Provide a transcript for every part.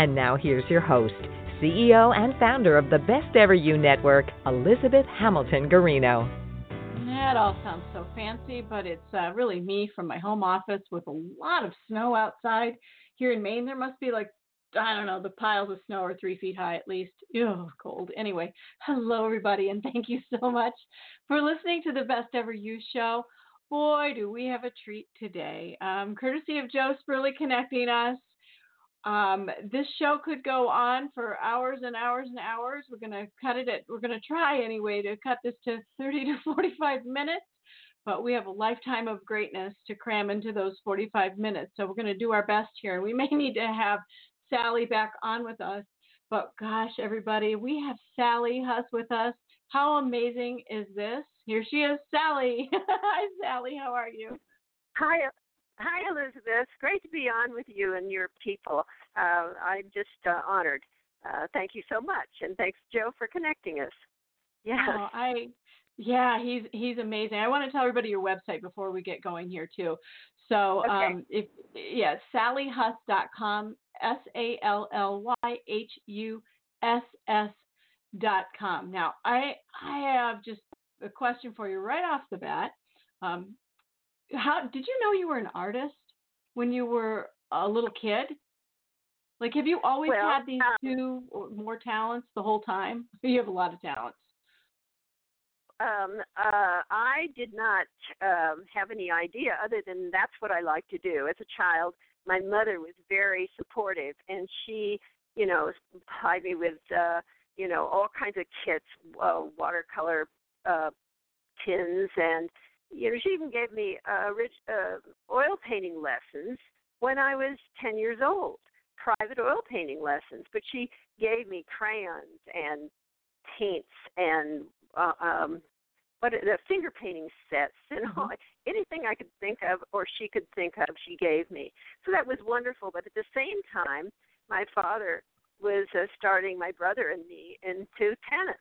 And now here's your host, CEO and founder of the Best Ever You Network, Elizabeth Hamilton Guarino. That all sounds so fancy, but it's uh, really me from my home office with a lot of snow outside. Here in Maine, there must be like, I don't know, the piles of snow are three feet high at least. Ew, cold. Anyway, hello, everybody, and thank you so much for listening to the Best Ever You show boy, do we have a treat today. Um, courtesy of Joe Spurley connecting us. Um, this show could go on for hours and hours and hours. We're going to cut it at, we're going to try anyway to cut this to 30 to 45 minutes, but we have a lifetime of greatness to cram into those 45 minutes. So we're going to do our best here. We may need to have Sally back on with us, but gosh, everybody, we have Sally Huss with us. How amazing is this? Here she is, Sally. Hi, Sally. How are you? Hi, hi, Elizabeth. Great to be on with you and your people. Uh, I'm just uh, honored. Uh, thank you so much, and thanks, Joe, for connecting us. Yeah, Oh, I. Yeah, he's he's amazing. I want to tell everybody your website before we get going here too. So, okay. um, if yeah, sallyhuss.com, S A L L Y H U S S dot com. Now, I I have just a question for you right off the bat. Um, how did you know you were an artist when you were a little kid? Like, have you always well, had these um, two or more talents the whole time? You have a lot of talents. Um, uh, I did not um, have any idea other than that's what I like to do. As a child, my mother was very supportive, and she, you know, supplied me with, uh, you know, all kinds of kits, uh, watercolor uh, tins, and you know she even gave me uh, rich uh, oil painting lessons when I was ten years old, private oil painting lessons. But she gave me crayons and paints and uh, um, what the finger painting sets and all, mm-hmm. anything I could think of or she could think of, she gave me. So that was wonderful. But at the same time, my father was uh, starting my brother and me into tennis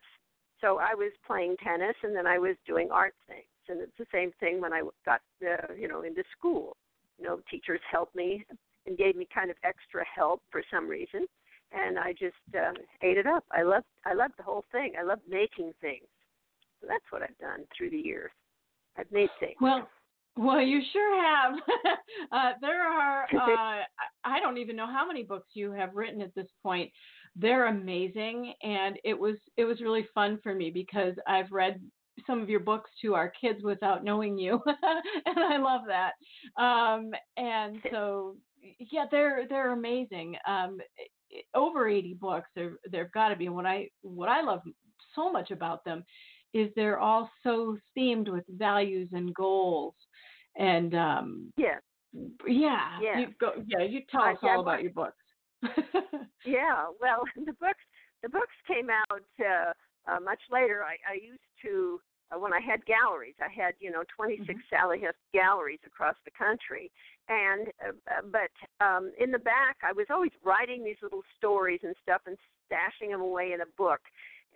so I was playing tennis, and then I was doing art things. And it's the same thing when I got, uh, you know, into school. You know, teachers helped me and gave me kind of extra help for some reason, and I just um, ate it up. I loved, I loved the whole thing. I loved making things. So that's what I've done through the years. I've made things. Well, well, you sure have. uh, there are, uh, I don't even know how many books you have written at this point they're amazing and it was it was really fun for me because I've read some of your books to our kids without knowing you and I love that. Um, and so yeah they're they're amazing. Um, over 80 books there there've got to be and what I what I love so much about them is they're all so themed with values and goals and um yeah. yeah yeah. you go yeah you tell us all about your books. Yeah, well, the books the books came out uh, uh, much later. I, I used to uh, when I had galleries. I had you know 26 mm-hmm. Sally Huss galleries across the country, and uh, uh, but um, in the back I was always writing these little stories and stuff and stashing them away in a book.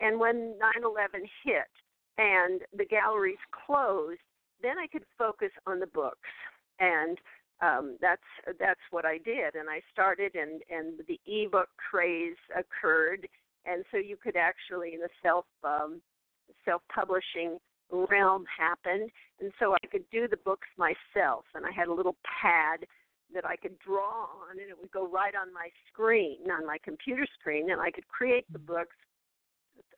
And when 9/11 hit and the galleries closed, then I could focus on the books and um, that's that's what I did, and I started, and and the ebook craze occurred, and so you could actually in the self um, self publishing realm happened, and so I could do the books myself, and I had a little pad that I could draw on, and it would go right on my screen, on my computer screen, and I could create the books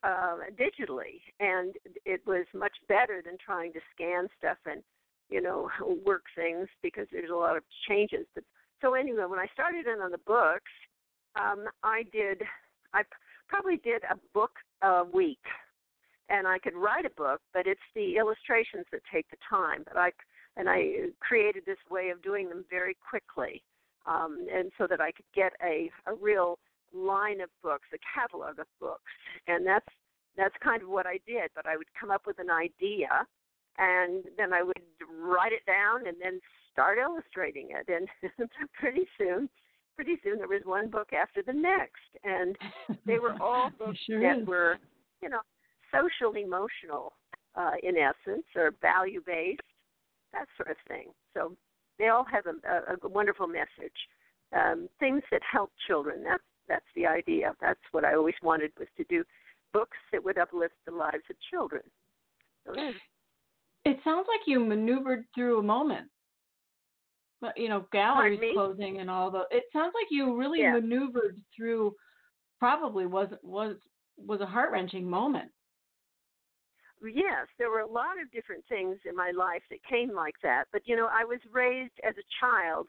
uh, digitally, and it was much better than trying to scan stuff and you know, work things because there's a lot of changes. But so anyway, when I started in on the books, um, I did, I probably did a book a week, and I could write a book, but it's the illustrations that take the time. But I and I created this way of doing them very quickly. um, and so that I could get a a real line of books, a catalog of books, and that's that's kind of what I did. But I would come up with an idea, and then I would write it down, and then start illustrating it, and pretty soon. Pretty soon there was one book after the next, and they were all books sure that is. were, you know, social emotional uh, in essence, or value based, that sort of thing. So they all have a, a, a wonderful message. Um, things that help children. That's that's the idea. That's what I always wanted was to do books that would uplift the lives of children. So. It sounds like you maneuvered through a moment. But you know, galleries closing and all the. It sounds like you really Yeah. maneuvered through. Probably was was was a heart wrenching moment. Yes, there were a lot of different things in my life that came like that. But you know, I was raised as a child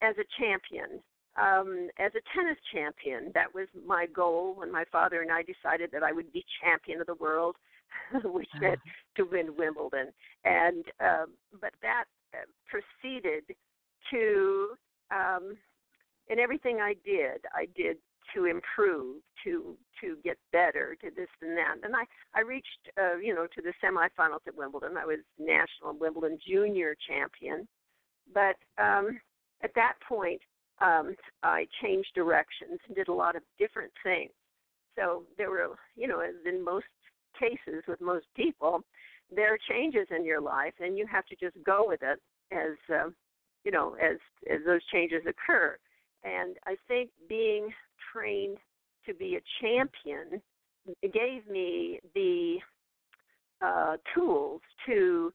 as a champion, um, as a tennis champion. That was my goal when my father and I decided that I would be champion of the world, which meant to win Wimbledon. And um, but that uh, proceeded to um, in everything I did, I did to improve, to to get better, to this and that. And I I reached uh, you know to the semifinals at Wimbledon. I was national Wimbledon junior champion, but um, at that point um, I changed directions and did a lot of different things. So there were you know as in most cases with most people, there are changes in your life, and you have to just go with it as uh, you know as as those changes occur. And I think being trained to be a champion gave me the uh, tools to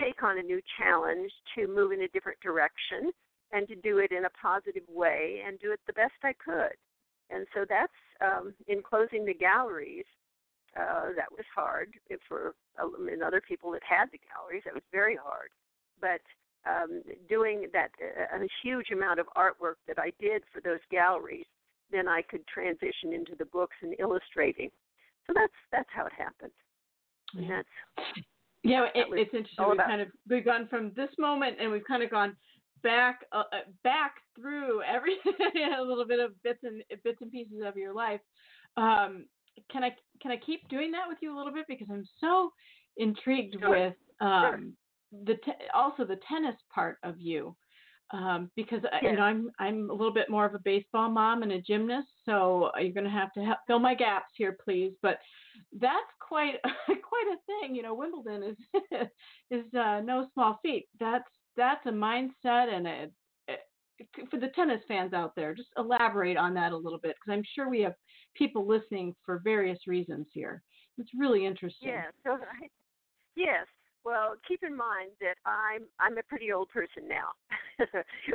take on a new challenge, to move in a different direction, and to do it in a positive way and do it the best I could. And so that's um, in closing the galleries. Uh, that was hard for and other people that had the galleries. That was very hard, but um, doing that uh, a huge amount of artwork that I did for those galleries, then I could transition into the books and illustrating. So that's that's how it happened. And Yeah. that's Yeah, it, that it's interesting. We've about- kind of we've gone from this moment, and we've kind of gone back uh, uh, back through every a little bit of bits and bits and pieces of your life. Um, can I can I keep doing that with you a little bit because I'm so intrigued Sure. with um, the te- also the tennis part of you. Um, because Yes. you know I'm I'm a little bit more of a baseball mom and a gymnast, so you're going to have to help fill my gaps here, please. But that's quite quite a thing. You know, Wimbledon is is uh, no small feat. That's that's a mindset and a, a- for the tennis fans out there. Just elaborate on that a little bit because I'm sure we have people listening for various reasons here. It's really interesting. Yeah. So I, yes. Well, keep in mind that I'm I'm a pretty old person now,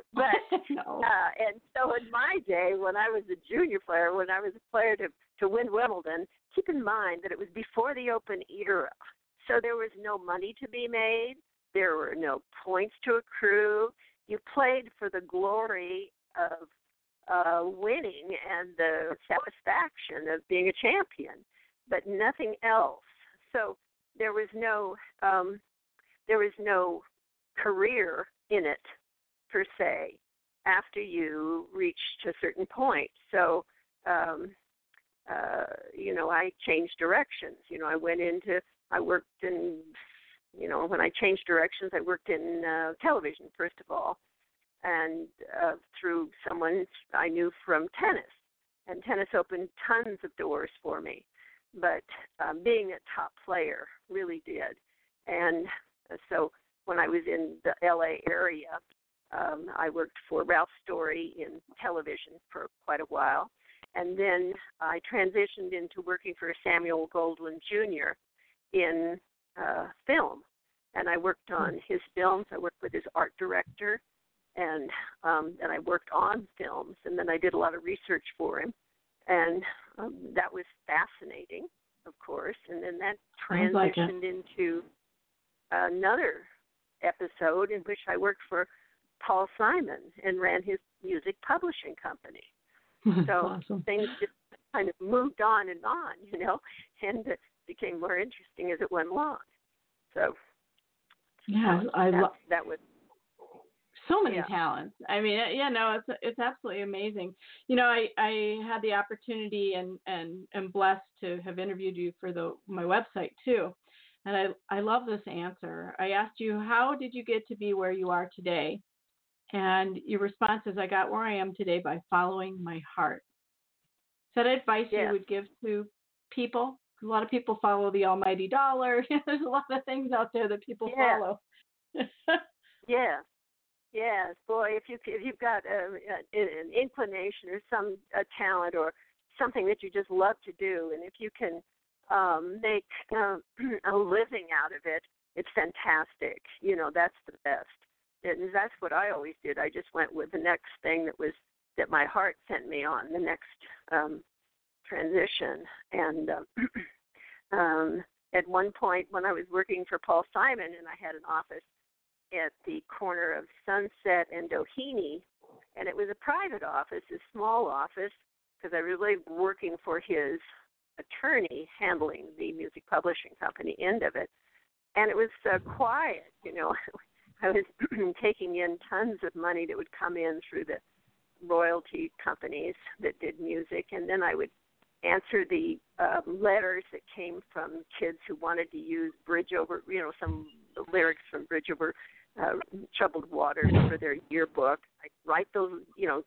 but no. uh, and so in my day when I was a junior player, when I was a player to to win Wimbledon, keep in mind that it was before the Open era, so there was no money to be made. There were no points to accrue. You played for the glory of uh, winning and the satisfaction of being a champion, but nothing else. So there was no um, there was no career in it per se after you reached a certain point. So um, uh, you know, I changed directions. You know, I went into I worked in you know when I changed directions, I worked in uh, television first of all, and uh, through someone I knew from tennis, and tennis opened tons of doors for me. But um, being a top player really did, and uh, so when I was in the LA area, um, I worked for Ralph Story in television for quite a while, and then I transitioned into working for Samuel Goldwyn Jr. in uh, film, and I worked on his films. I worked with his art director, and um, and I worked on films, and then I did a lot of research for him, and um, that was fascinating, of course. And then that Sounds like transitioned into another episode in which I worked for Paul Simon and ran his music publishing company. So awesome. things just kind of moved on and on, you know, and it became more interesting as it went along. So Yeah, I that, love. that was so many Yeah. talents. I mean, yeah, no, it's it's absolutely amazing. You know, I I had the opportunity and and am blessed to have interviewed you for the my website too. And I I love this answer. I asked you how did you get to be where you are today? And your response is I got where I am today by following my heart. Is that advice Yeah. you would give to people? A lot of people follow the almighty dollar. There's a lot of things out there that people Yeah. follow. Yes, yes, boy. If you if you've got a, a, an inclination or some a talent or something that you just love to do, and if you can um, make uh, a living out of it, it's fantastic. You know, that's the best. And that's what I always did. I just went with the next thing that was that my heart sent me on, the next um, transition. And um, um, at one point, when I was working for Paul Simon, and I had an office at the corner of Sunset and Doheny, and it was a private office, a small office, because I was really working for his attorney handling the music publishing company end of it. And it was uh, quiet, you know. I was taking in tons of money that would come in through the royalty companies that did music, and then I would answer the um, letters that came from kids who wanted to use Bridge Over, you know, some lyrics from Bridge Over uh, Troubled Waters for their yearbook. I'd write those, you know,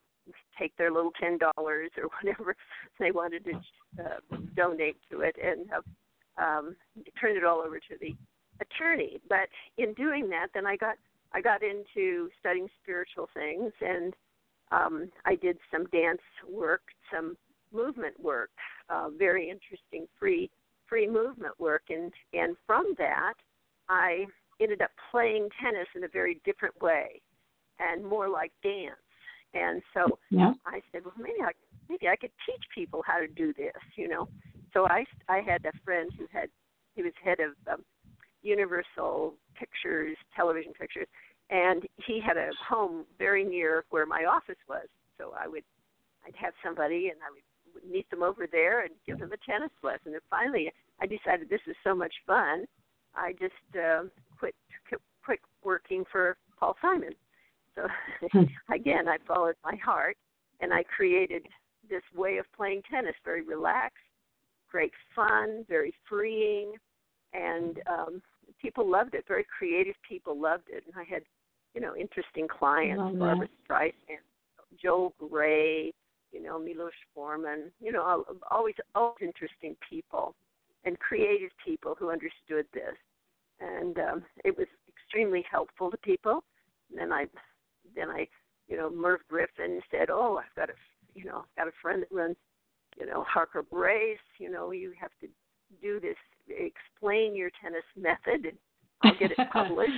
take their little ten dollars or whatever they wanted to uh, donate to it, and uh, um, turn it all over to the attorney. But in doing that, then I got I got into studying spiritual things, and um, I did some dance work, some movement work, uh, very interesting free free movement work, and and from that I ended up playing tennis in a very different way, and more like dance. And so yeah. I said, well, maybe I maybe I could teach people how to do this, you know. So I I had a friend who had he was head of um, Universal Pictures, television pictures, and he had a home very near where my office was. So I would I'd have somebody and I would meet them over there and give them a tennis lesson. And finally, I decided this is so much fun. I just uh, quit quit working for Paul Simon. So again, I followed my heart and I created this way of playing tennis, very relaxed, great fun, very freeing, and um, people loved it. Very creative people loved it, and I had, you know, interesting clients: Barbra Streisand, Joel Grey, you know, Milos Forman. You know, al- always always interesting people and creative people who understood this, and um, it was extremely helpful to people. And then I, then I, you know, Merv Griffin said, "Oh, I've got a, you know, I've got a friend that runs, you know, Harcourt Brace. You know, you have to do this, explain your tennis method, and I'll get it published."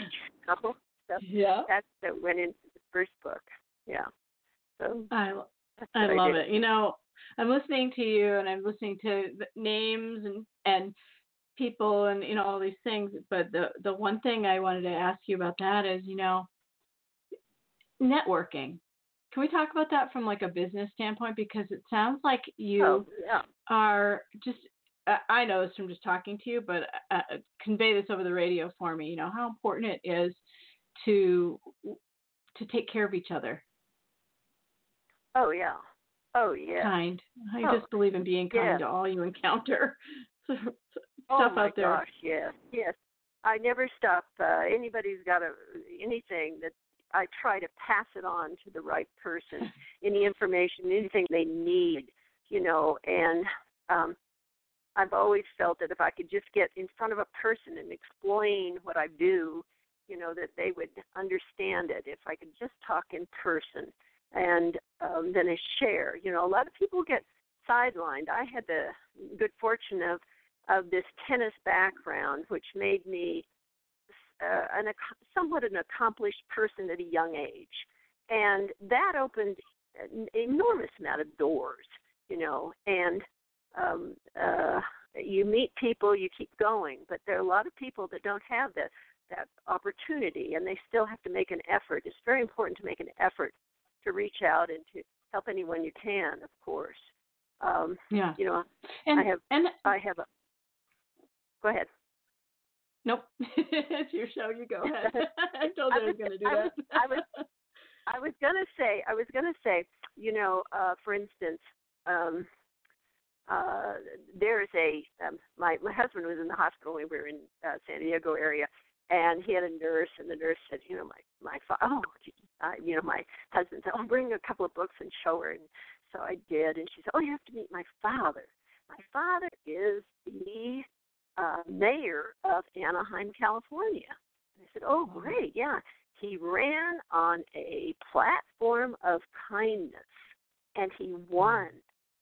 couple stuff Yeah. that that went into the first book. Yeah. So I that's I love did. it. You know, I'm listening to you and I'm listening to the names and and people and you know all these things. But the the one thing I wanted to ask you about that is you know networking. Can we talk about that from like a business standpoint? Because it sounds like you Oh, yeah. are just. I- know this from just talking to you, but uh, convey this over the radio for me. You know how important it is to to take care of each other. Oh yeah. Oh yeah. kind. I Oh, just believe in being kind yeah. to all you encounter. So- Oh stuff my out there. gosh, yes, yes. I never stop. Uh, anybody's got a anything that I try to pass it on to the right person. Any information, anything they need, you know. And um, I've always felt that if I could just get in front of a person and explain what I do, you know, that they would understand it. If I could just talk in person and um, then I share. You know, a lot of people get sidelined. I had the good fortune of of this tennis background, which made me uh, an somewhat an accomplished person at a young age, and that opened an enormous amount of doors, you know. And um, uh, you meet people, you keep going, but there are a lot of people that don't have that that opportunity, and they still have to make an effort. It's very important to make an effort to reach out and to help anyone you can, of course. Um, Yeah. you know, And I have- and I have a. Go ahead. nope. it's your show. You go ahead. I told you I was was- going to do I that. was- I was- I was gonna say, I was gonna say, you know, uh, for instance, um, uh, there's a um, my my husband was in the hospital when we were in uh, San Diego area, and he had a nurse, and the nurse said, you know, my my fa- oh, uh, you know, my husband said, oh, bring a couple of books and show her, and so I did, and she said, oh, you have to meet my father. My father is the uh, mayor of Anaheim, California. And I said, oh, great, yeah. He ran on a platform of kindness, and he won.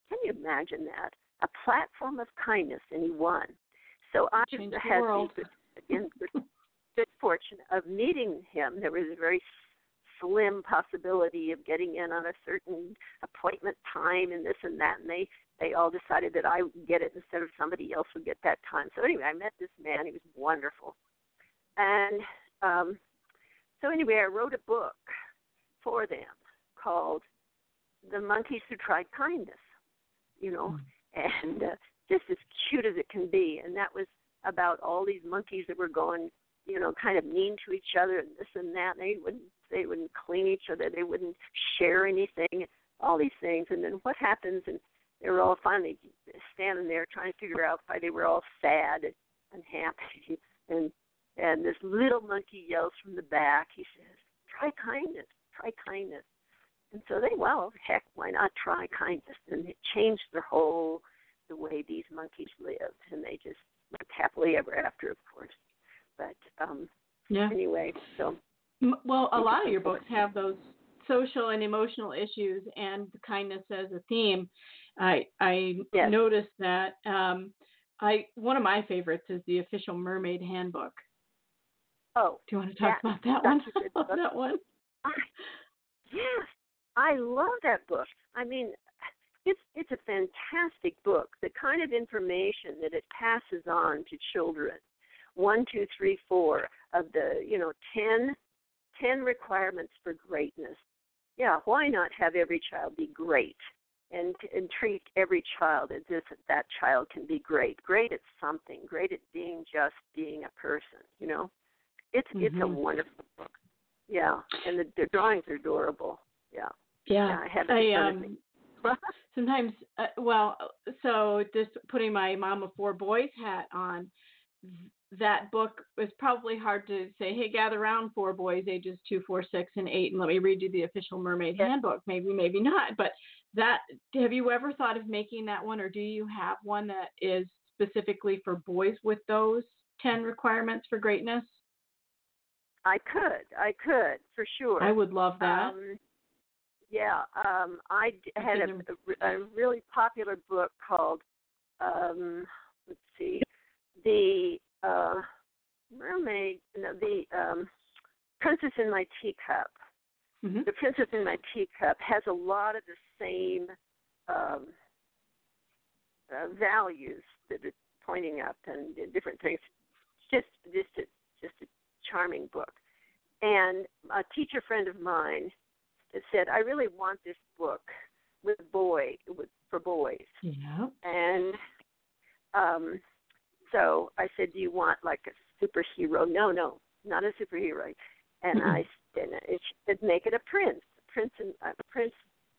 Can you imagine that? A platform of kindness, and he won. So I Changed the had the good, good, good fortune of meeting him. There was a very slim possibility of getting in on a certain appointment time and this and that, and they they all decided that I would get it instead of somebody else would get that time. So anyway, I met this man. He was wonderful, and um, so anyway, I wrote a book for them called "The Monkeys Who Tried Kindness." You know, and uh, just as cute as it can be, and that was about all these monkeys that were going, you know, kind of mean to each other and this and that. And they wouldn't they wouldn't clean each other. They wouldn't share anything. All these things, and then what happens? And they were all finally standing there trying to figure out why they were all sad and unhappy. And and this little monkey yells from the back. He says, "Try kindness. Try kindness." And so they, well, heck, why not try kindness? And it changed their whole the way these monkeys lived, and they just lived happily ever after, of course. But um Yeah. anyway, so Well, a lot of your books have those social and emotional issues and kindness as a theme. I I Yes. noticed that um, I one of my favorites is the official Mermaid Handbook. oh, Do you want to talk That- about that one? that one. I, yes, I love that book. I mean, it's it's a fantastic book. The kind of information that it passes on to children, one, two, three, four of the you know ten, ten requirements for greatness. Yeah, why not have every child be great, and and treat every child as if that child can be great, great at something, great at being just being a person. You know, it's it's a Mhm. wonderful book. Yeah, and the, the drawings are adorable. Yeah. Yeah, Yeah, I have it I in front of um sometimes uh, well so just putting my mom of four boys hat on that book is probably hard to say hey gather around four boys ages two four six and eight and let me read you the official mermaid Yeah. handbook maybe maybe not but that have you ever thought of making that one or do you have one that is specifically for boys with those 10 requirements for greatness I could, I could for sure. i would love that Um, yeah, um, I had a, a, a really popular book called, um, let's see, the uh, Mermaid, no, the um, Princess in My Teacup. hmm The Princess in My Teacup has a lot of the same um, uh, values that it's pointing up and different things. It's just, just, a, just a charming book. And a teacher friend of mine said, "I really want this book with boy with for boys." yeah And um, so I said, "Do you want like a superhero?" No, no, not a superhero. And Mm-mm. I and it said, "Make it a prince. Prince and uh, prince.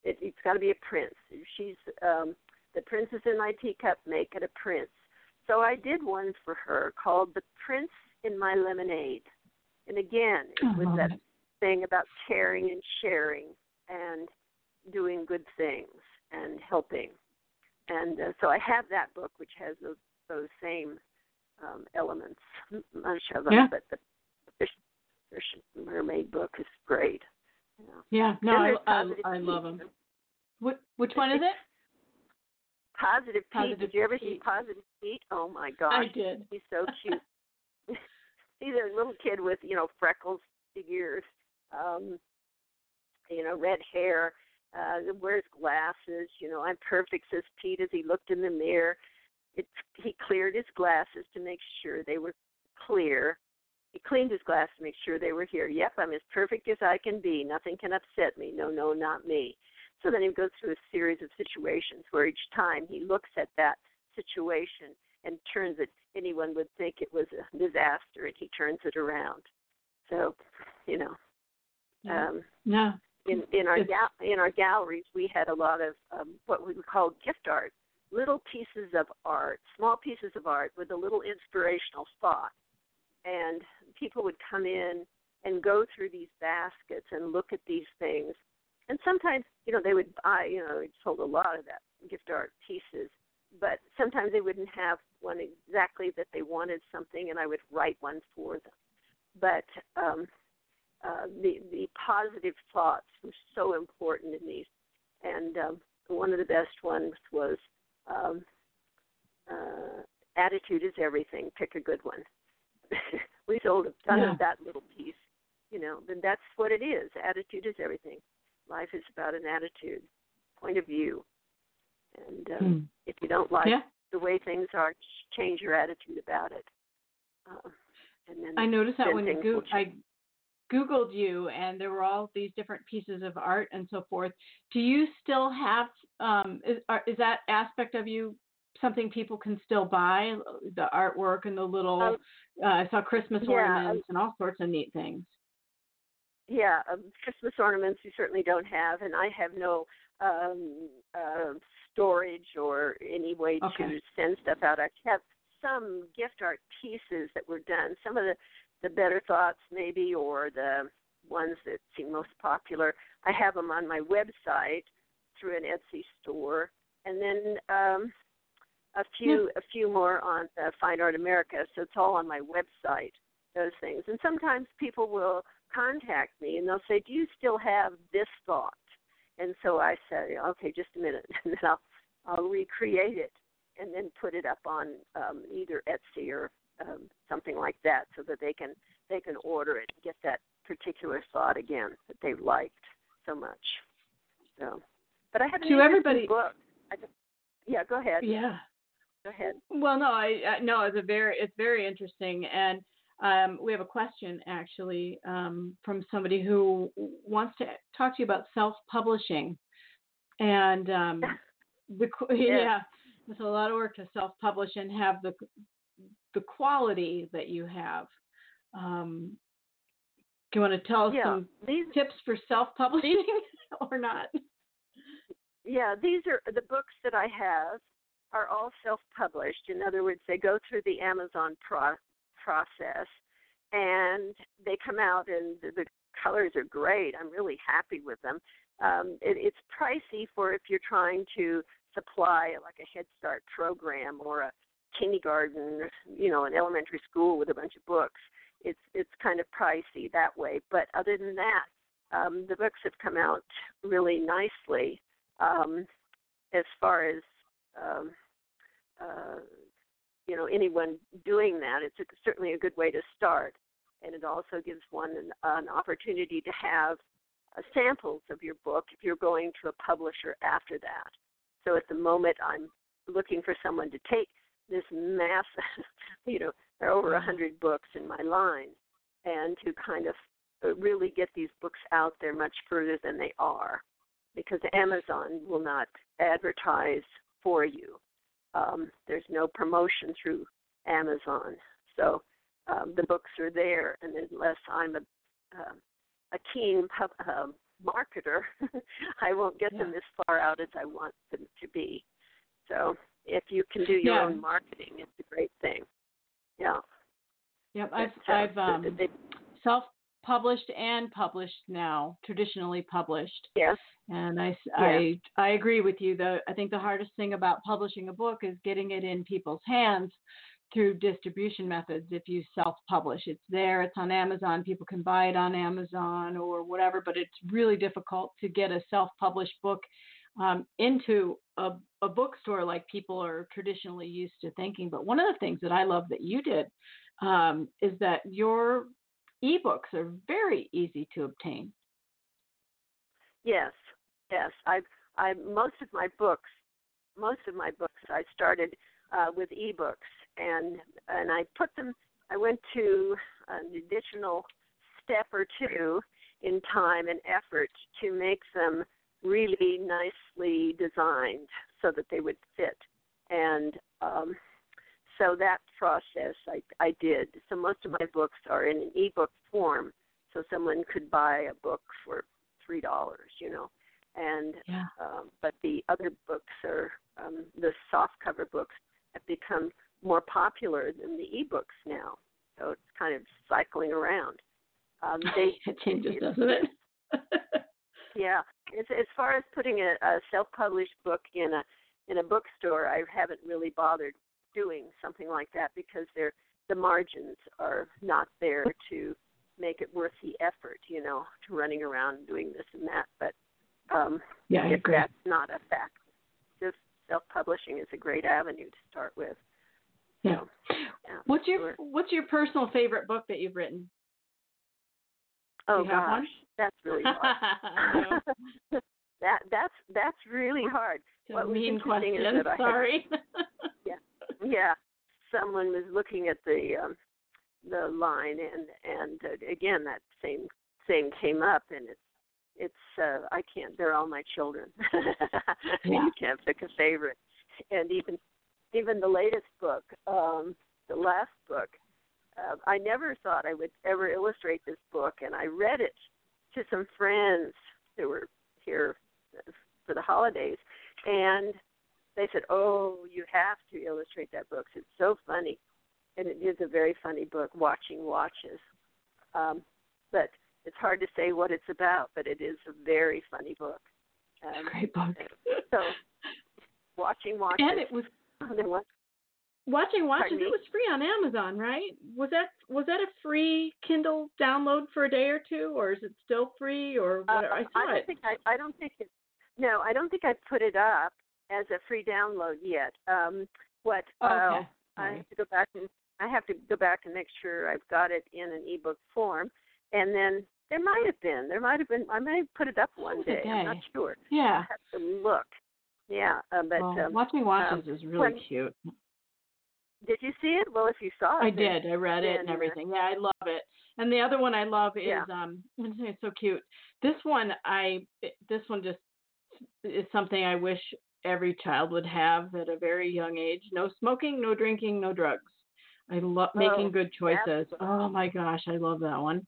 It, it's got to be a prince. She's um, the princess in my teacup. Make it a prince." So I did one for her called "The Prince in My Lemonade." And again, it was that it. thing about caring and sharing and doing good things and helping. And uh, so I have that book, which has those those same um, elements, much of them. Yeah. But the fish, fish mermaid book is great. Yeah. yeah no i i, I love them What, which one is it? Positive Pete. Positive Did you ever see Positive Pete? Oh my gosh, I did. he's so cute. He's a little kid with you know freckles, big ears, um, you know red hair, uh, wears glasses. You know I'm perfect, says Pete as he looked in the mirror. It, he cleared his glasses to make sure they were clear. He cleaned his glasses to make sure they were here. Yep, I'm as perfect as I can be. Nothing can upset me. No, no, not me. So then he goes through a series of situations where each time he looks at that situation and turns it, anyone would think it was a disaster, and he turns it around. So, you know, Yeah. um, No, in in our ga- in our galleries we had a lot of um, what we would call gift art, little pieces of art, small pieces of art with a little inspirational thought, and people would come in and go through these baskets and look at these things, and sometimes you know they would buy you know we sold a lot of that gift art pieces, but sometimes they wouldn't have one exactly that they wanted something, and I would write one for them, but um, uh, the the positive thoughts were so important in these. And um, one of the best ones was um, uh, attitude is everything. Pick a good one. we sold a ton yeah. of that little piece. You know, then that's what it is. Attitude is everything. Life is about an attitude, point of view. And um, hmm. if you don't like yeah. the way things are, change your attitude about it. Uh, and then I noticed that when you go. I Googled you and there were all these different pieces of art and so forth. Do you still have, um, is, are, is that aspect of you something people can still buy? The artwork and the little, Um, uh, I saw Christmas yeah, ornaments and all sorts of neat things. Yeah, um, Christmas ornaments you certainly don't have, and I have no um, uh, storage or any way Okay. to send stuff out. I have some gift art pieces that were done. Some of the the better thoughts, maybe, or the ones that seem most popular. I have them on my website through an Etsy store, and then um, a few a few more on uh, Fine Art America. So it's all on my website. Those things, and sometimes people will contact me and they'll say, "Do you still have this thought?" And so I say, "Okay, just a minute," and then I'll I'll recreate it and then put it up on um, either Etsy or um, something like that, so that they can they can order it and get that particular thought again that they liked so much. So, but I have an To everybody- book. I just, yeah, go ahead. Yeah. Go ahead. Well, no, I, I no, it's a very it's very interesting, and um, we have a question actually um, from somebody who wants to talk to you about self-publishing, and um, the Yeah. yeah, it's a lot of work to self-publish and have the the quality that you have. Um, do you want to tell us Yeah, some these tips for self-publishing or not? yeah, these are the books that I have are all self-published. In other words, they go through the Amazon pro- process, and they come out, and the, the colors are great. I'm really happy with them. Um, it, it's pricey for if you're trying to supply like a Head Start program or a kindergarten, you know, an elementary school with a bunch of books. It's it's kind of pricey that way. But other than that, um, the books have come out really nicely. Um, as far as um, uh, you know, anyone doing that, it's a, certainly a good way to start, and it also gives one an, an opportunity to have uh, samples of your book if you're going to a publisher after that. So at the moment, I'm looking for someone to take this massive, you know, there are over a hundred books in my line, and to kind of uh, really get these books out there much further than they are, because Amazon will not advertise for you. Um, there's no promotion through Amazon, so um, the books are there, and unless I'm a uh, a keen pub, uh, marketer, I won't get them as far out as I want them to be. So if you can do your Yeah. own marketing, it's a great thing. Yeah. Yep, I've I've um, self-published and published now, traditionally published. yes. And I. I, I agree with you. The I think the hardest thing about publishing a book is getting it in people's hands through distribution methods. If you self-publish, it's there. It's on Amazon. People can buy it on Amazon or whatever. But it's really difficult to get a self-published book um, into a, a bookstore like people are traditionally used to thinking. But one of the things that I love that you did um, is that your ebooks are very easy to obtain. Yes. Yes. I I most of my books most of my books I started uh, with ebooks and and I put them I went to an additional step or two in time and effort to make them really nicely designed so that they would fit and um, so that process I, I did. So most of my books are in an ebook form, so someone could buy a book for three dollars. You know, and yeah. um, but the other books are um, the soft cover books have become more popular than the ebooks now. So it's kind of cycling around. Um, they, it changes, doesn't it? yeah. As, as far as putting a, a self-published book in a in a bookstore, I haven't really bothered doing something like that because they're the margins are not there to make it worth the effort, you know, to running around doing this and that. But um, yeah, if that's not a fact, just self-publishing is a great avenue to start with. Yeah. So, yeah what's your sure. What's your personal favorite book that you've written? Oh gosh, that's really hard. that that's that's really hard. what mean question. Is that Sorry. Had, yeah, yeah. Someone was looking at the um, the line, and and uh, again that same thing came up, and it's it's uh, I can't. They're all my children. yeah. You can't pick a favorite, and even even the latest book, um, the last book, uh, I never thought I would ever illustrate this book, and I read it to some friends who were here for the holidays, and they said, "Oh, you have to illustrate that book. It's so funny." And it is a very funny book, Watching Watches. Um, but it's hard to say what it's about, but it is a very funny book. Um, great book. so, Watching Watches. And it was? Watching Watches. It was free on Amazon, right? Was that was that a free Kindle download for a day or two, or is it still free, or what? Uh, I saw I don't it. Think I, I don't think it. No, I don't think I put it up as a free download yet. Um, what? Oh, okay. Uh, I have to go back and I have to go back and make sure I've got it in an ebook form, and then there might have been. There might have been. I may have put it up one day. day. I'm not sure. Yeah. I have to look. Yeah, uh, but well, um, Watching Watches um, is really when, cute. Did you see it? Well, if you saw it, I did. I read it and everything. Yeah, I love it. And the other one I love is yeah. um, it's so cute. This one I this one just is something I wish every child would have at a very young age. No smoking, no drinking, no drugs. I love making oh, good choices. Oh my gosh, I love that one.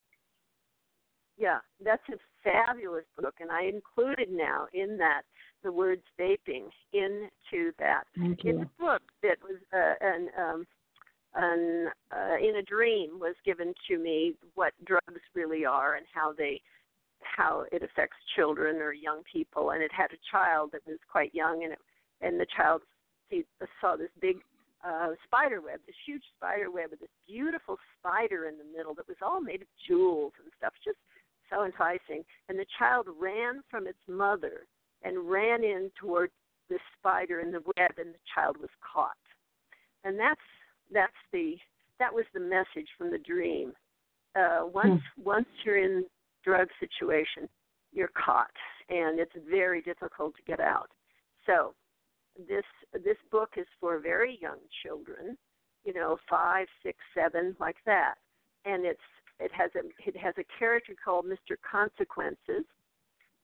Yeah, that's a fabulous book, and I included now in that the words vaping into that. In the book that was uh, an um, an uh, in a dream was given to me what drugs really are and how they how it affects children or young people and it had a child that was quite young and it, and the child see, saw this big uh spider web this huge spider web with this beautiful spider in the middle that was all made of jewels and stuff just so enticing. And the child ran from its mother and ran in toward the spider in the web, and the child was caught. And that's that's the that was the message from the dream. Uh, once hmm. once you're in drug situation, you're caught, and it's very difficult to get out. So this this book is for very young children, you know, five, six, seven, like that, and it's it has a it has a character called Mr. Consequences.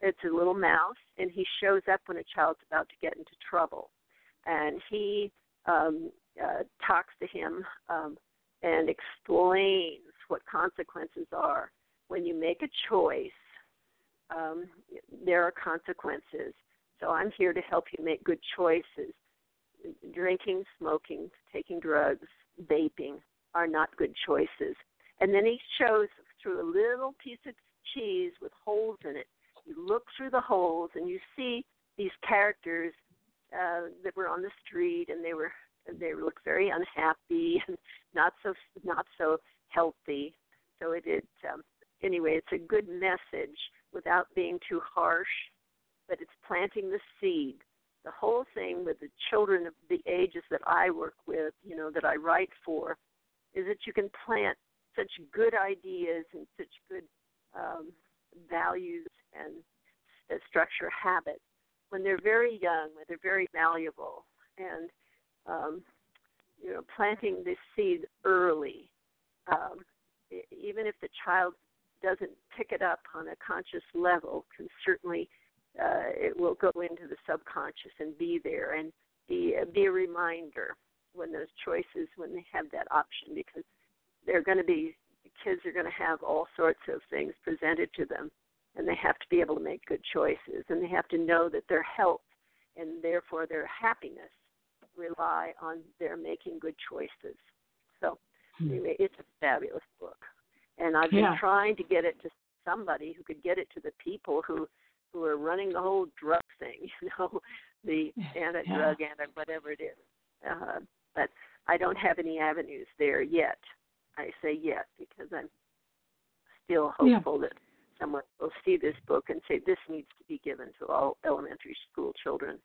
It's a little mouse, and he shows up when a child's about to get into trouble, and he um, uh, talks to him um, and explains what consequences are when you make a choice. Um, there are consequences. So I'm here to help you make good choices. Drinking, smoking, taking drugs, vaping are not good choices and then he shows through a little piece of cheese with holes in it. You look through the holes and you see these characters uh, that were on the street, and they were they look very unhappy and not so not so healthy. So it is um, anyway. It's a good message without being too harsh, but it's planting the seed. The whole thing with the children of the ages that I work with, you know, that I write for, is that you can plant such good ideas and such good um, values and uh, structure habits when they're very young, when they're very malleable, and um, you know, planting this seed early, um, even if the child doesn't pick it up on a conscious level, can certainly uh, it will go into the subconscious and be there and be be a reminder when those choices when they have that option because they're going to be kids are going to have all sorts of things presented to them and they have to be able to make good choices, and they have to know that their health and therefore their happiness rely on their making good choices. So, hmm. anyway, it's a fabulous book, and I've been yeah. trying to get it to somebody who could get it to the people who who are running the whole drug thing, you know, the anti-drug, yeah. anti whatever it is. Uh, but I don't have any avenues there yet. I say yet because I'm still hopeful yeah. that someone will see this book and say this needs to be given to all elementary school children.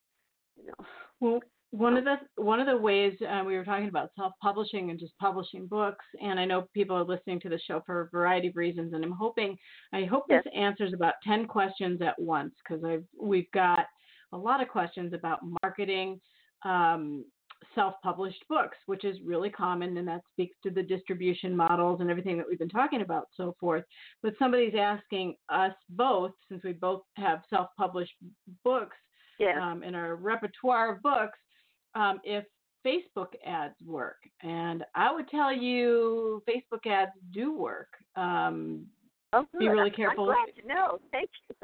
You know. Well, one of the one of the ways uh, we were talking about self-publishing and just publishing books, and I know people are listening to the show for a variety of reasons, and I'm hoping I hope yes. this answers about ten questions at once because I've we've got a lot of questions about marketing. Um, self-published books, which is really common, and that speaks to the distribution models and everything that we've been talking about, so forth. But somebody's asking us both, since we both have self-published books um, in our repertoire of books, um, if Facebook ads work. And I would tell you Facebook ads do work. Um, oh, be really careful. I'm glad to know. Thank you.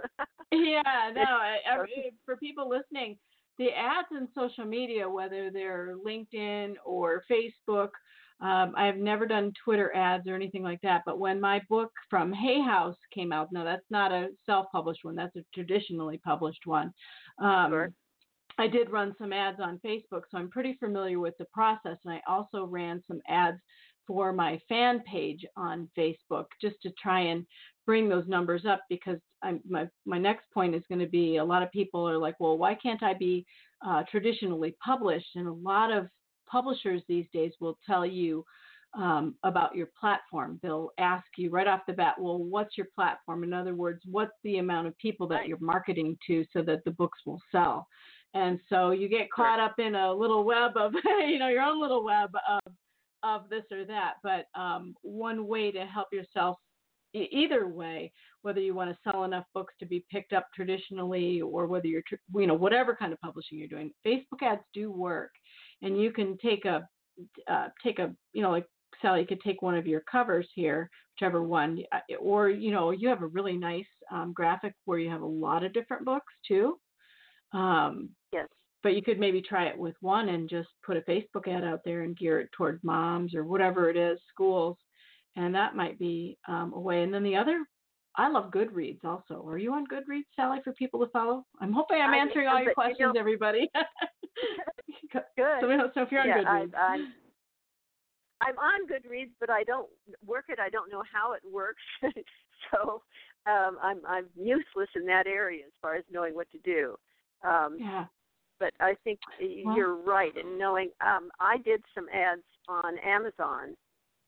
yeah, no, I, I, for people listening, the ads in social media, whether they're LinkedIn or Facebook, um, I've never done Twitter ads or anything like that. But when my book from Hay House came out, no, that's not a self-published one. That's a traditionally published one. Um, sure. I did run some ads on Facebook, so I'm pretty familiar with the process. And I also ran some ads for my fan page on Facebook just to try and bring those numbers up because I'm, my my next point is going to be a lot of people are like, well, why can't I be uh, traditionally published? And a lot of publishers these days will tell you um, about your platform. They'll ask you right off the bat, well, what's your platform? In other words, what's the amount of people that you're marketing to so that the books will sell? and so you get caught up in a little web of you know your own little web of of this or that but um, one way to help yourself either way whether you want to sell enough books to be picked up traditionally or whether you're you know whatever kind of publishing you're doing facebook ads do work and you can take a uh, take a you know like Sally, you could take one of your covers here, whichever one, uh, or you know, you have a really nice um, graphic where you have a lot of different books too. Um, yes. But you could maybe try it with one and just put a Facebook ad out there and gear it toward moms or whatever it is, schools, and that might be um, a way. And then the other, I love Goodreads also. Are you on Goodreads, Sally, for people to follow? I'm hoping I'm answering all your questions, you know, everybody. Good. So, so if you're on yeah, Goodreads. I, I'm, I'm on Goodreads, but I don't work it. I don't know how it works. so um, I'm I'm useless in that area as far as knowing what to do. Um, yeah. But I think well, you're right in knowing. Um, I did some ads on Amazon.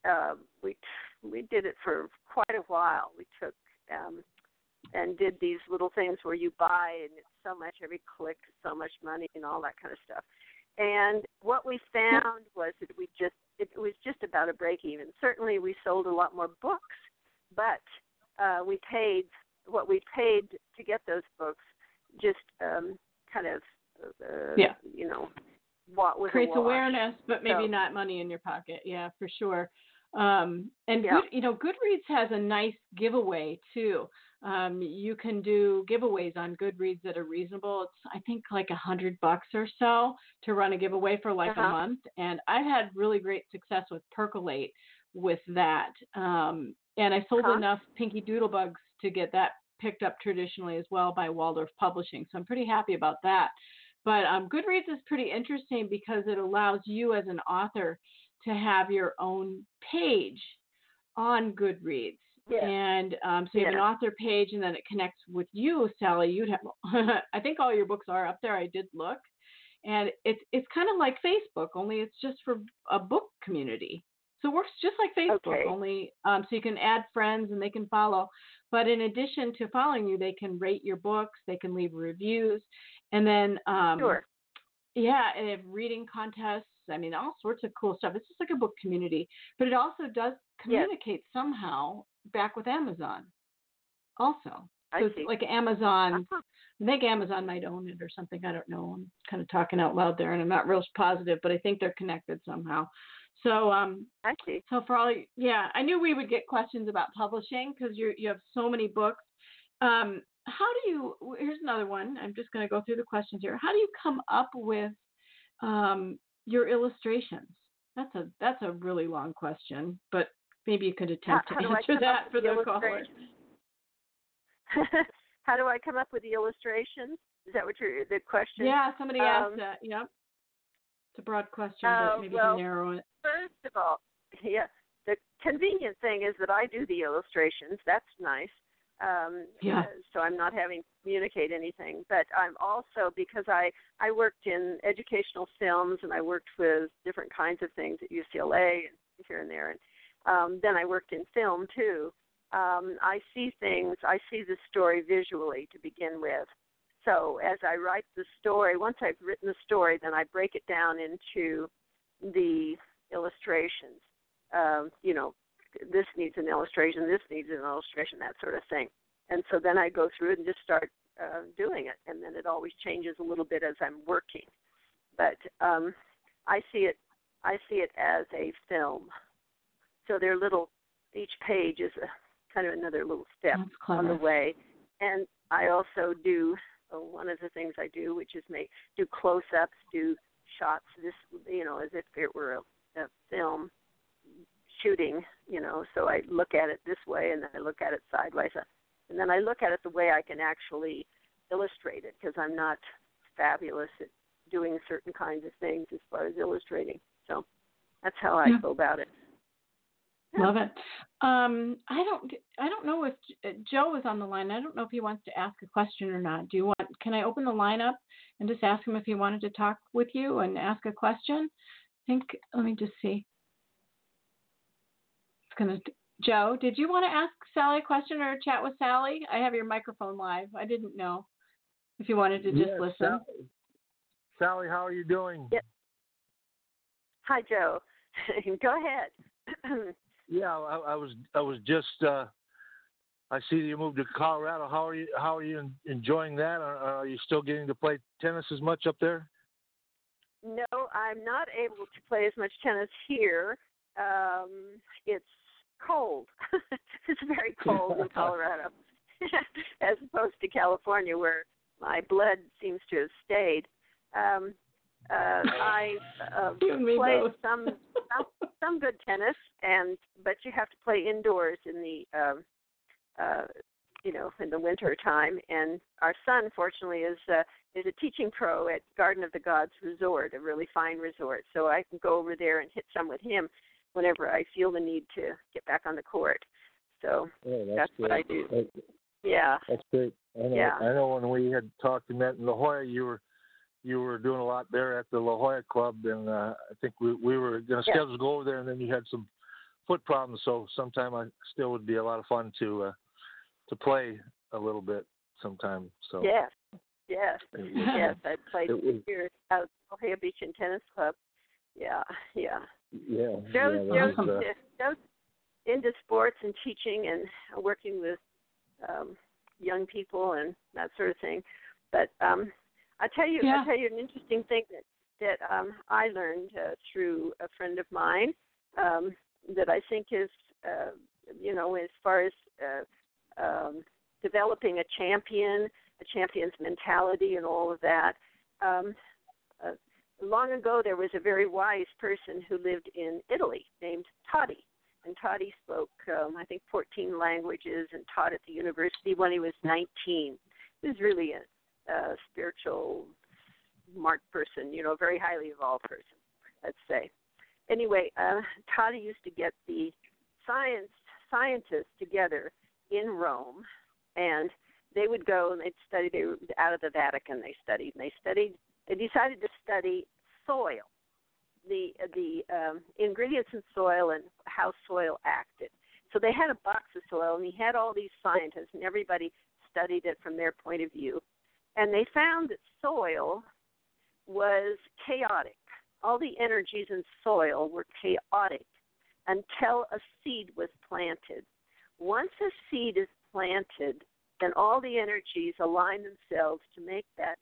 Uh, we we did it for quite a while. We took um, and did these little things where you buy and it's so much every click, so much money, and all that kind of stuff. And what we found was that we just it was just about a break even. Certainly, we sold a lot more books, but uh, we paid what we paid to get those books just um, kind of uh, yeah. you know what was creates awareness, but maybe so, not money in your pocket. Yeah, for sure. Um, and yeah. good, you know, Goodreads has a nice giveaway too. Um, you can do giveaways on Goodreads that are reasonable. It's I think like a hundred bucks or so to run a giveaway for like uh-huh. a month, and I've had really great success with Percolate with that. Um, and I sold uh-huh. enough Pinky Doodlebugs to get that picked up traditionally as well by Waldorf Publishing. So I'm pretty happy about that. But um, Goodreads is pretty interesting because it allows you as an author to have your own page on Goodreads. Yeah. And um, so you have yeah. an author page, and then it connects with you, Sally. You'd have, I think all your books are up there. I did look, and it's it's kind of like Facebook, only it's just for a book community. So it works just like Facebook, okay. only um, so you can add friends and they can follow. But in addition to following you, they can rate your books, they can leave reviews, and then um, sure. Yeah, and they have reading contests. I mean, all sorts of cool stuff. It's just like a book community, but it also does communicate yes. somehow back with Amazon. Also, I so it's see. like Amazon. Uh-huh. I think Amazon might own it or something. I don't know. I'm kind of talking out loud there, and I'm not real positive, but I think they're connected somehow. So um, I see. So for all, yeah, I knew we would get questions about publishing because you you have so many books, Um, how do you? Here's another one. I'm just going to go through the questions here. How do you come up with um, your illustrations? That's a that's a really long question, but maybe you could attempt how, to how answer that for the, the caller. how do I come up with the illustrations? Is that what your the question? Yeah, somebody asked um, that. Yep. It's a broad question, uh, but maybe well, narrow it. First of all, yeah, the convenient thing is that I do the illustrations. That's nice. Um, yeah. So I'm not having to communicate anything, but I'm also because I I worked in educational films and I worked with different kinds of things at UCLA and here and there, and um, then I worked in film too. Um, I see things. I see the story visually to begin with. So as I write the story, once I've written the story, then I break it down into the illustrations. Um, you know, this needs an illustration, this needs an illustration, that sort of thing. And so then I go through it and just start uh, doing it, and then it always changes a little bit as I'm working. But um, I see it, I see it as a film. So they're little. Each page is a kind of another little step on the way. And I also do uh, one of the things I do, which is make do close-ups, do shots. This, you know, as if it were a, a film shooting. You know, so I look at it this way, and then I look at it sideways, and then I look at it the way I can actually illustrate it because I'm not fabulous at doing certain kinds of things as far as illustrating. So that's how I yeah. go about it. Love it. Um, I don't. I don't know if uh, Joe is on the line. I don't know if he wants to ask a question or not. Do you want? Can I open the line up and just ask him if he wanted to talk with you and ask a question? I think. Let me just see. It's gonna. Joe, did you want to ask Sally a question or chat with Sally? I have your microphone live. I didn't know if you wanted to just yes, listen. Sally. Sally, how are you doing? Yep. Hi, Joe. Go ahead. Yeah, I, I was I was just uh, I see you moved to Colorado. How are you how are you enjoying that? Are, are you still getting to play tennis as much up there? No, I'm not able to play as much tennis here. Um, it's cold. it's very cold in Colorado, as opposed to California, where my blood seems to have stayed. Um, uh, I uh, played some, some some good tennis, and but you have to play indoors in the um, uh, you know in the winter time. And our son, fortunately, is uh, is a teaching pro at Garden of the Gods Resort, a really fine resort. So I can go over there and hit some with him whenever I feel the need to get back on the court. So oh, that's, that's what I do. That's, yeah. That's great. I know, yeah. I know when we had talked and met in La Jolla, you were you were doing a lot there at the La Jolla Club, and uh, I think we we were going to schedule to go over there, and then you had some foot problems. So sometime I still would be a lot of fun to uh, to play a little bit sometime. So yes, yes, yes. I played was, here at La Jolla Beach and Tennis Club. Yeah, yeah. Yeah. Joe's, yeah, Joe's, uh, Joe's into sports and teaching and working with um, young people and that sort of thing. But um, I tell you, yeah. I tell you an interesting thing that that um, I learned uh, through a friend of mine um, that I think is, uh, you know, as far as uh, um, developing a champion, a champion's mentality, and all of that. Um, uh, long ago, there was a very wise person who lived in Italy named Totti. And Totti spoke, um, I think, 14 languages and taught at the university when he was 19. He was really a uh, spiritual, smart person, you know, a very highly evolved person, let's say. Anyway, uh, Totti used to get the science scientists together in Rome, and they would go and they'd study. They were out of the Vatican. They studied, and they studied. They decided to study soil, the the um, ingredients in soil and how soil acted. So they had a box of soil, and he had all these scientists, and everybody studied it from their point of view and they found that soil was chaotic. All the energies in soil were chaotic until a seed was planted. Once a seed is planted, then all the energies align themselves to make that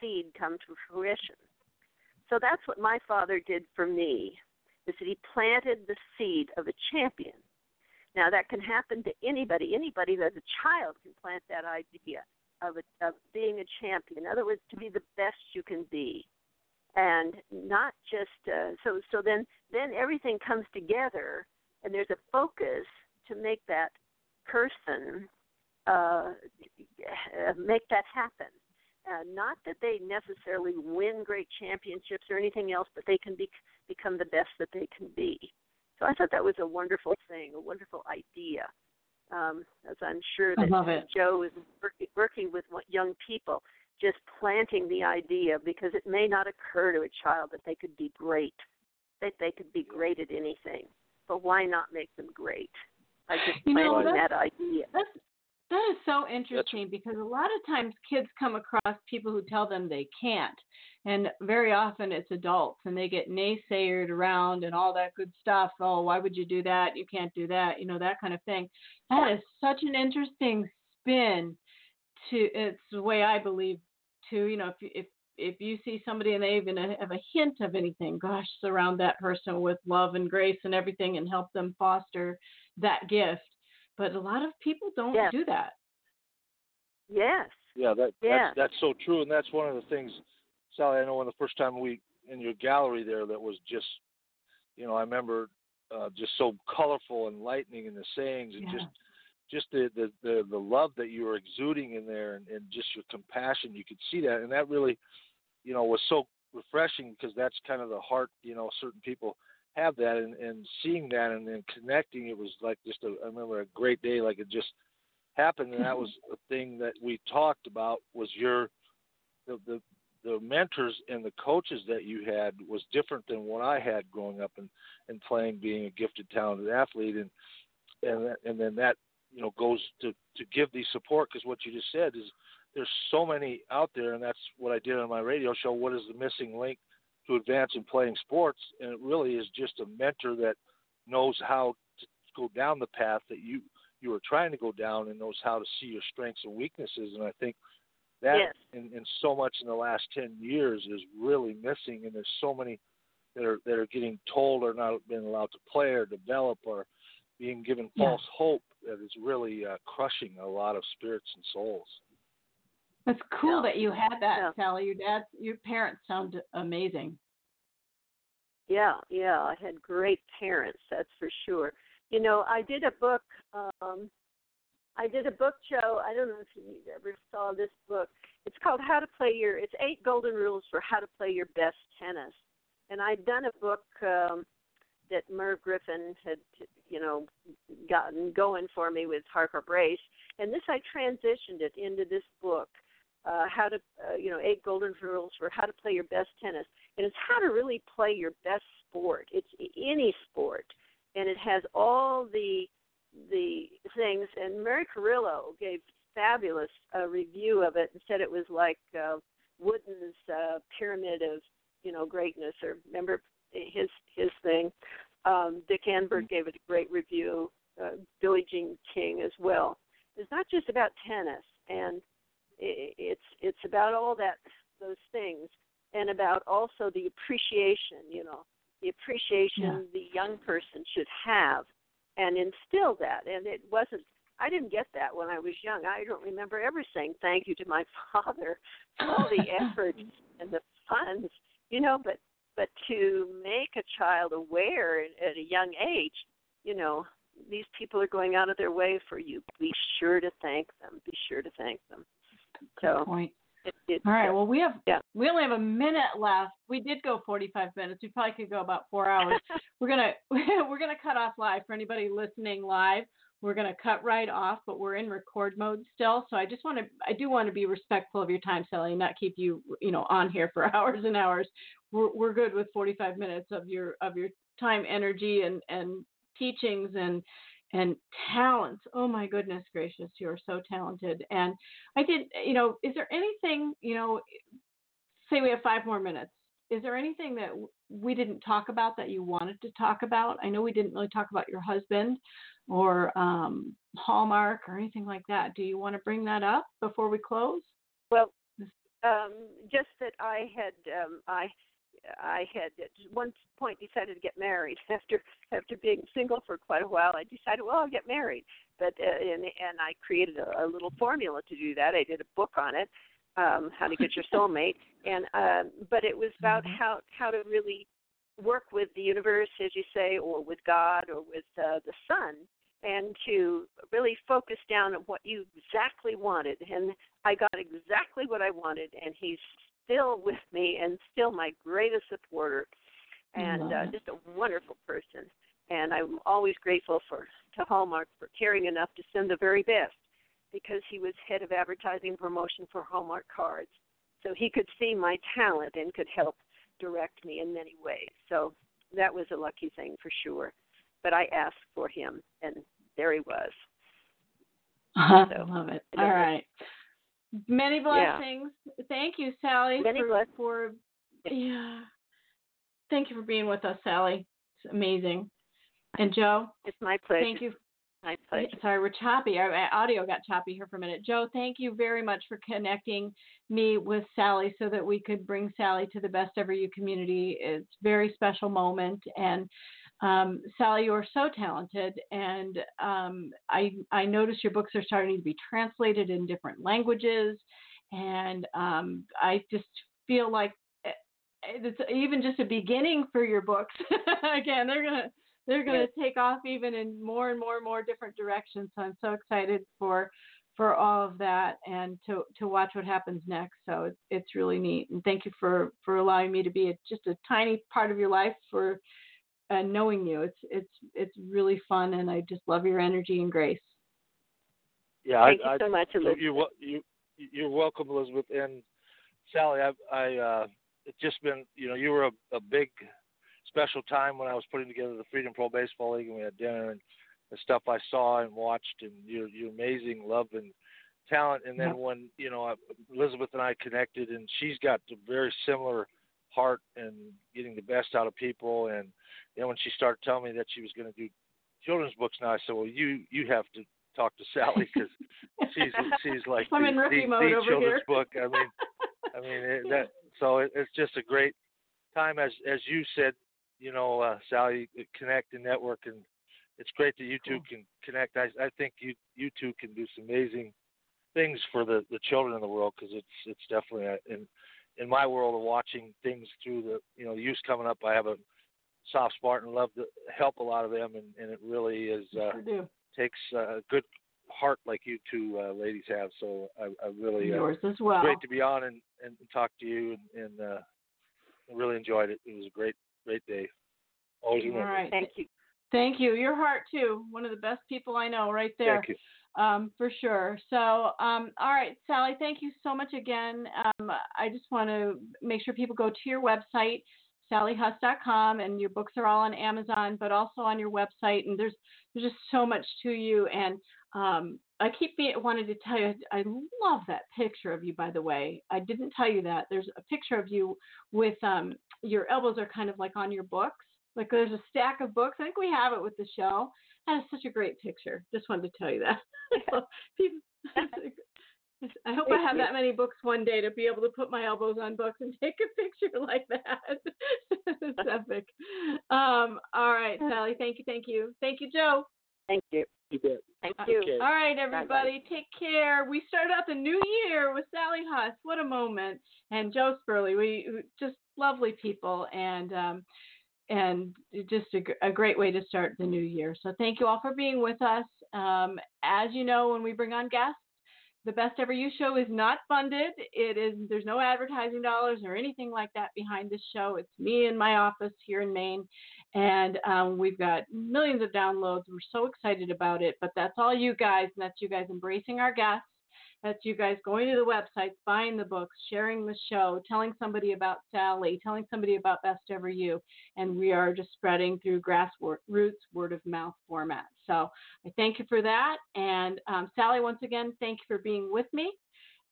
seed come to fruition. So that's what my father did for me, is that he planted the seed of a champion. Now that can happen to anybody. Anybody that's a child can plant that idea of a, of being a champion. In other words, to be the best you can be, and not just uh, so. So then, then everything comes together, and there's a focus to make that person uh, make that happen. Uh, not that they necessarily win great championships or anything else, but they can be, become the best that they can be. So I thought that was a wonderful thing, a wonderful idea. Um, as I'm sure that Joe is working with young people, just planting the idea because it may not occur to a child that they could be great, that they could be great at anything. But why not make them great I just planting you know, that idea? That's that is so interesting because a lot of times kids come across people who tell them they can't. And very often it's adults and they get naysayered around and all that good stuff. Oh, why would you do that? You can't do that, you know, that kind of thing. That is such an interesting spin to it's the way I believe to, you know, if if if you see somebody and they even have a hint of anything, gosh, surround that person with love and grace and everything and help them foster that gift but a lot of people don't yes. do that. Yes. Yeah, that yes. that's that's so true, and that's one of the things, Sally. I know when the first time we in your gallery there, that was just, you know, I remember uh, just so colorful and lightning in the sayings, and yeah. just just the, the the the love that you were exuding in there, and, and just your compassion. You could see that, and that really, you know, was so refreshing because that's kind of the heart. You know, certain people have that and, and seeing that and then connecting it was like just a I remember a great day like it just happened and that mm-hmm. was a thing that we talked about was your the the the mentors and the coaches that you had was different than what I had growing up and and playing being a gifted talented athlete and and and then that you know goes to to give the support because what you just said is there's so many out there and that's what I did on my radio show what is the missing link to advance in playing sports, and it really is just a mentor that knows how to go down the path that you you are trying to go down and knows how to see your strengths and weaknesses. And I think that yes. in, in so much in the last ten years is really missing, and there's so many that are that are getting told or not being allowed to play or develop or being given false yeah. hope that is really uh, crushing a lot of spirits and souls. That's cool yeah. that you had that, yeah. Sally. Your dad, your parents sound amazing. Yeah, yeah, I had great parents, that's for sure. You know, I did a book. um I did a book, Joe. I don't know if you ever saw this book. It's called How to Play Your. It's eight golden rules for how to play your best tennis. And I'd done a book um that Merv Griffin had, you know, gotten going for me with Harcourt Brace, and this I transitioned it into this book uh, how to, uh, you know, eight golden rules for how to play your best tennis, and it's how to really play your best sport. It's any sport, and it has all the the things. And Mary Carillo gave fabulous uh, review of it and said it was like uh, Wooden's uh, pyramid of, you know, greatness. Or remember his his thing. Um, Dick Enberg mm-hmm. gave it a great review. Uh, Billie Jean King as well. It's not just about tennis and it's it's about all that those things and about also the appreciation you know the appreciation yeah. the young person should have and instill that. And it wasn't i didn't get that when i was young. I don't remember ever saying thank you to my father for all the effort and the funds you know but but to make a child aware at a young age you know these people are going out of their way for you. Be sure to thank them. Be sure to thank them Good so point. It, it, All right. Well, we have yeah. we only have a minute left. We did go 45 minutes. We probably could go about four hours. we're gonna we're gonna cut off live for anybody listening live. We're gonna cut right off, but we're in record mode still. So I just want to I do want to be respectful of your time, Sally, and not keep you you know on here for hours and hours. We're we're good with 45 minutes of your of your time, energy, and and teachings and and talents. Oh my goodness gracious, you are so talented. And I did, you know, is there anything, you know, say we have five more minutes. Is there anything that we didn't talk about that you wanted to talk about? I know we didn't really talk about your husband or um, Hallmark or anything like that. Do you want to bring that up before we close? Well, um, just that I had um, I I had at one point decided to get married after after being single for quite a while. I decided, well, I'll get married, but uh, and and I created a, a little formula to do that. I did a book on it, um, how to get your soulmate, and um, but it was about mm-hmm. how how to really work with the universe, as you say, or with God, or with uh, the sun, and to really focus down on what you exactly wanted. And I got exactly what I wanted, and He's still with me and still my greatest supporter, and uh, just a wonderful person. And I'm always grateful for to Hallmark for caring enough to send the very best, because he was head of advertising promotion for Hallmark cards, so he could see my talent and could help direct me in many ways. So that was a lucky thing for sure. But I asked for him, and there he was. So, love it. All right. Many blessings. Yeah. Thank you, Sally, Many for, for yeah. Thank you for being with us, Sally. It's amazing. And Joe, it's my pleasure. Thank you. My pleasure. Sorry, we're choppy. Our audio got choppy here for a minute. Joe, thank you very much for connecting me with Sally so that we could bring Sally to the Best Ever You community. It's a very special moment, and um, Sally, you are so talented, and um, I I notice your books are starting to be translated in different languages, and um, I just feel like eh, it's even just a beginning for your books. Again, they're gonna they're gonna yes. take off even in more and more and more different directions. So I'm so excited for for all of that and to to watch what happens next. So it's it's really neat. And thank you for for allowing me to be a, just a tiny part of your life for and knowing you. It's it's it's really fun, and I just love your energy and grace. Yeah, thank I, you so much, Elizabeth. You you you're welcome, Elizabeth and Sally. I I uh, it's just been you know you were a, a big special time when I was putting together the Freedom Pro Baseball League, and we had dinner and the stuff I saw and watched, and your your amazing love and talent. And then when you know Elizabeth and I connected, and she's got a very similar heart and getting the best out of people. And then when she started telling me that she was going to do children's books now, I said, well, you you have to talk to Sally because she's she's like I'm the, in rookie the, mode the over children's here. book. I mean, I mean it, that. So it, it's just a great time, as as you said, you know, uh, Sally, connect and network, and it's great that you two can connect. I I think you you two can do some amazing things for the the children in the world because it's it's definitely a, and in my world of watching things through the you know the youth coming up, I have a soft spot and love to help a lot of them, and, and it really is uh, sure takes a good heart like you two uh, ladies have. So I, I really uh, yours uh, as well. Great to be on and, and talk to you, and, and uh, really enjoyed it. It was a great great day. Always remember. All right, thank you. Thank you. Your heart too. One of the best people I know, right there. Thank you um, for sure. So, um, all right, Sally, thank you so much again. Um, I just want to make sure people go to your website, sallyhuss.com, and your books are all on Amazon, but also on your website. And there's there's just so much to you. And um, I keep being, wanted to tell you, I love that picture of you, by the way. I didn't tell you that. There's a picture of you with um, your elbows are kind of like on your books. Like there's a stack of books. I think we have it with the show that is such a great picture. Just wanted to tell you that. I hope I have that many books one day to be able to put my elbows on books and take a picture like that. it's epic. Um, all right, Sally. Thank you. Thank you. Thank you, Joe. Thank you. You bet. Thank you. Okay. All right, everybody. Bye-bye. Take care. We start out the new year with Sally Huss. What a moment. And Joe Spurley. We just lovely people. And um, and just a, a, great way to start the new year. So thank you all for being with us. Um, as you know, when we bring on guests, the Best Ever You show is not funded. It is there's no advertising dollars or anything like that behind this show. It's me in my office here in Maine, and um, we've got millions of downloads. We're so excited about it. But that's all you guys, and that's you guys embracing our guests that's you guys going to the websites, buying the books, sharing the show, telling somebody about Sally, telling somebody about Best Ever You. And we are just spreading through grassroots word of mouth format. So I thank you for that. And um, Sally, once again, thank you for being with me.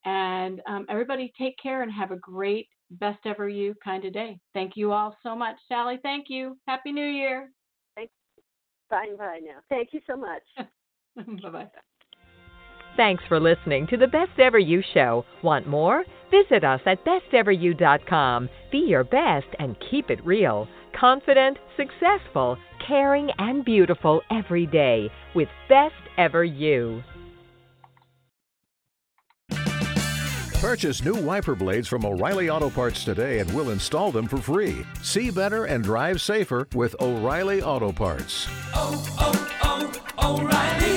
And um, everybody take care and have a great Best Ever You kind of day. Thank you all so much. Sally, thank you. Happy New Year. Thanks. Bye bye now. Thank you so much. bye bye. Thanks for listening to the Best Ever You Show. Want more? Visit us at besteveryou.com. Be your best and keep it real. Confident, successful, caring, and beautiful every day with Best Ever You. Purchase new wiper blades from O'Reilly Auto Parts today and we'll install them for free. See better and drive safer with O'Reilly Auto Parts. Oh, oh, oh, O'Reilly.